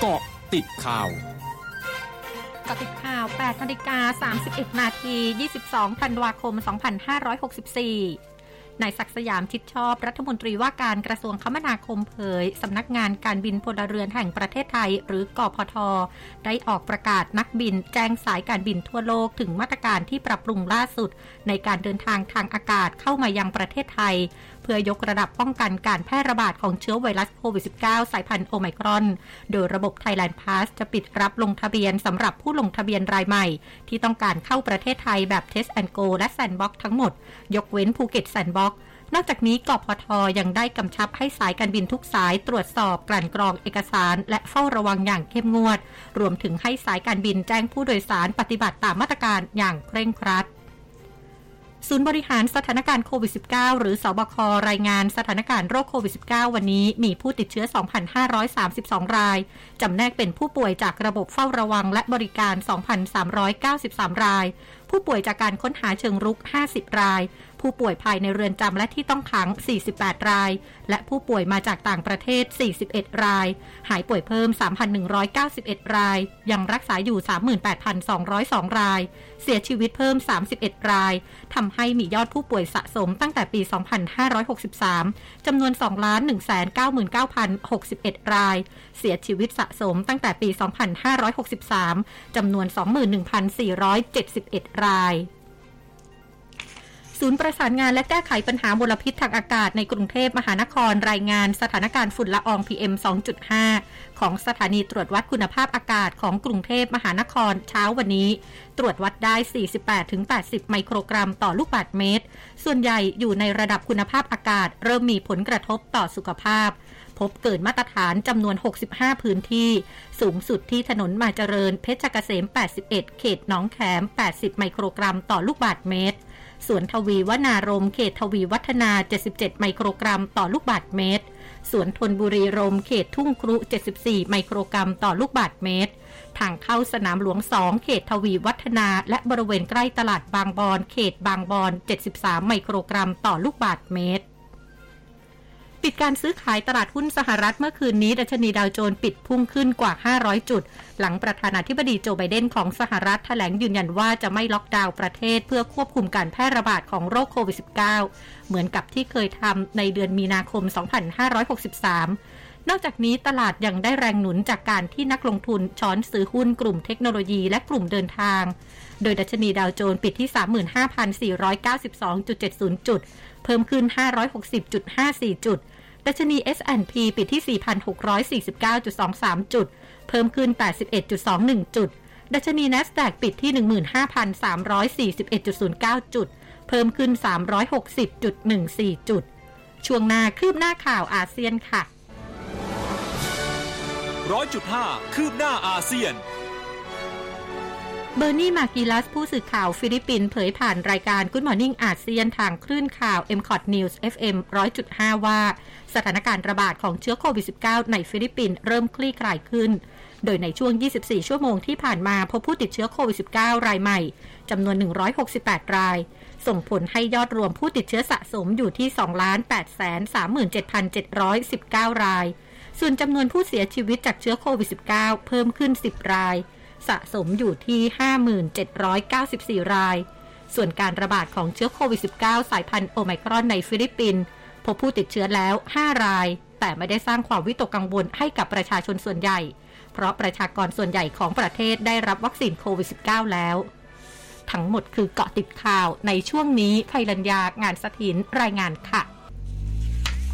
เกาะติดข่าวกติดข่าว 8นาฬิกา31 นาที 22 ธันวาคม 2564 นายศักสยามชิดชอบรัฐมนตรีว่าการกระทรวงคมนาคมเผยสำนักงานการบินพลเรือนแห่งประเทศไทย หรือกอพท ได้ออกประกาศนักบิน แจ้งสายการบินทั่วโลกถึงมาตรการที่ปรับปรุงล่าสุด ในการเดินทางทางอากาศเข้ามายังประเทศไทย เพื่อยกระดับป้องกันการแพร่ระบาดของเชื้อไวรัสโควิด -19 สายพันธุ์โอไมครอน โดยระบบ Thailand Pass จะปิดรับลงทะเบียนสำหรับผู้ลงทะเบียนรายใหม่ ที่ต้องการเข้าประเทศไทยแบบ Test and Go และ Sandbox ทั้งหมด ยกเว้นภูเก็ต Sandbox นอกจากนี้กพทยังได้กำชับให้สายการบินทุกสายตรวจสอบกลั่นกรองเอกสาร และเฝ้าระวังอย่างเข้มงวด รวมถึงให้สายการบินแจ้งผู้โดยสารปฏิบัติตามมาตรการอย่างเคร่งครัดศูนย์บริหารสถานการณ์โควิด -19 หรือสอบครายงานสถานการณ์โรคโควิด -19 วันนี้มีผู้ติดเชื้อ 2,532 ราย จำแนกเป็นผู้ป่วยจากระบบเฝ้าระวังและบริการ 2,393 รายผู้ป่วยจากการค้นหาเชิงรุก 50 ราย ผู้ป่วยภายในเรือนจำและที่ต้องขัง 48 ราย และผู้ป่วยมาจากต่างประเทศ 41 ราย หายป่วยเพิ่ม 3,191 ราย ยังรักษาอยู่ 38,202 ราย เสียชีวิตเพิ่ม 31 ราย ทำให้มียอดผู้ป่วยสะสมตั้งแต่ปี 2563 จำนวน 2,199,061 ราย เสียชีวิตสะสมตั้งแต่ปี 2563 จำนวน 21,471ราย ศูนย์ประสานงานและแก้ไขปัญหามลพิษทางอากาศในกรุงเทพมหานครรายงานสถานการณ์ฝุ่นละออง PM 2.5 ของสถานีตรวจวัดคุณภาพอากาศของกรุงเทพมหานครเช้าวันนี้ ตรวจวัดได้ 48-80 ไมโครกรัมต่อลูกบาศก์เมตร ส่วนใหญ่อยู่ในระดับคุณภาพอากาศ เริ่มมีผลกระทบต่อสุขภาพ พบเกินมาตรฐานจำนวน 65 พื้นที่ สูงสุดที่ถนนมาเจริญเพชรเกษม 81 เขตหนองแขม 80 ไมโครกรัมต่อลูกบาศก์เมตร สวนทวีวนารมเขตทวีวัฒนา 77 ไมโครกรัมต่อลูกบาทเมตร สวนทนบุรีรมเขตทุ่งครุ 74 ไมโครกรัมต่อลูกบาทเมตร ทางเข้าสนามหลวง 2 เขตทวีวัฒนา และบริเวณใกล้ตลาดบางบอน เขตบางบอน 73 ไมโครกรัมต่อลูกบาทเมตร ปิดการซื้อขายตลาดหุ้นสหรัฐเมื่อคืนนี้ ดัชนีดาวโจนส์ปิดพุ่งขึ้นกว่า 500 จุด หลังประธานาธิบดีโจไบเดนของสหรัฐแถลงยืนยันว่าจะไม่ล็อกดาวน์ประเทศเพื่อควบคุมการแพร่ระบาดของโรคโควิด -19 เหมือนกับที่เคยทำในเดือนมีนาคม 2563นอกจากนี้ตลาดยังได้แรงหนุนจากการที่นักลงทุนช้อนซื้อหุ้นกลุ่มเทคโนโลยีและกลุ่มเดินทาง โดยดัชนีดาวโจนส์ปิดที่ 35,492.70 จุด เพิ่มขึ้น 560.54 จุด ดัชนี S&P ปิดที่ 4,649.23 จุด เพิ่มขึ้น 81.21 จุด ดัชนี NASDAQ ปิดที่ 15,341.09 จุด เพิ่มขึ้น 360.14 จุด ช่วงหน้าคืบหน้าข่าวอาเซียนค่ะร้อยจุดห้าคืบหน้าอาเซียน เบอร์นี่มากิลัสผู้สื่อข่าวฟิลิปปินส์เผยผ่านรายการ Good Morning อาเซียนทางคลื่นข่าว m c o t News FM 100.5 ว่าสถานการณ์ระบาดของเชื้อโควิด -19 ในฟิลิปปินส์เริ่มคลี่คลายขึ้น โดยในช่วง 24 ชั่วโมงที่ผ่านมาพบผู้ติดเชื้อโควิด -19 รายใหม่จำนวน 168 ราย ส่งผลให้ยอดรวมผู้ติดเชื้อสะสมอยู่ที่ 2,837,719 ราย ส่วนจำนวนผู้เสียชีวิตจากเชื้อโควิด -19 เพิ่มขึ้น 10 ราย สะสมอยู่ที่ 5794 ราย ส่วนการระบาดของเชื้อโควิด -19 สายพันธุ์โอไมครอนในฟิลิปปินส์พบผู้ติดเชื้อแล้ว 5 ราย แต่ไม่ได้สร้างความวิตกกังวลให้กับประชาชนส่วนใหญ่ เพราะประชากรส่วนใหญ่ของประเทศได้รับวัคซีนโควิด -19 แล้ว ทั้งหมดคือเกาะติดข่าวในช่วงนี้ไพลัญญางานสถินรายงานค่ะ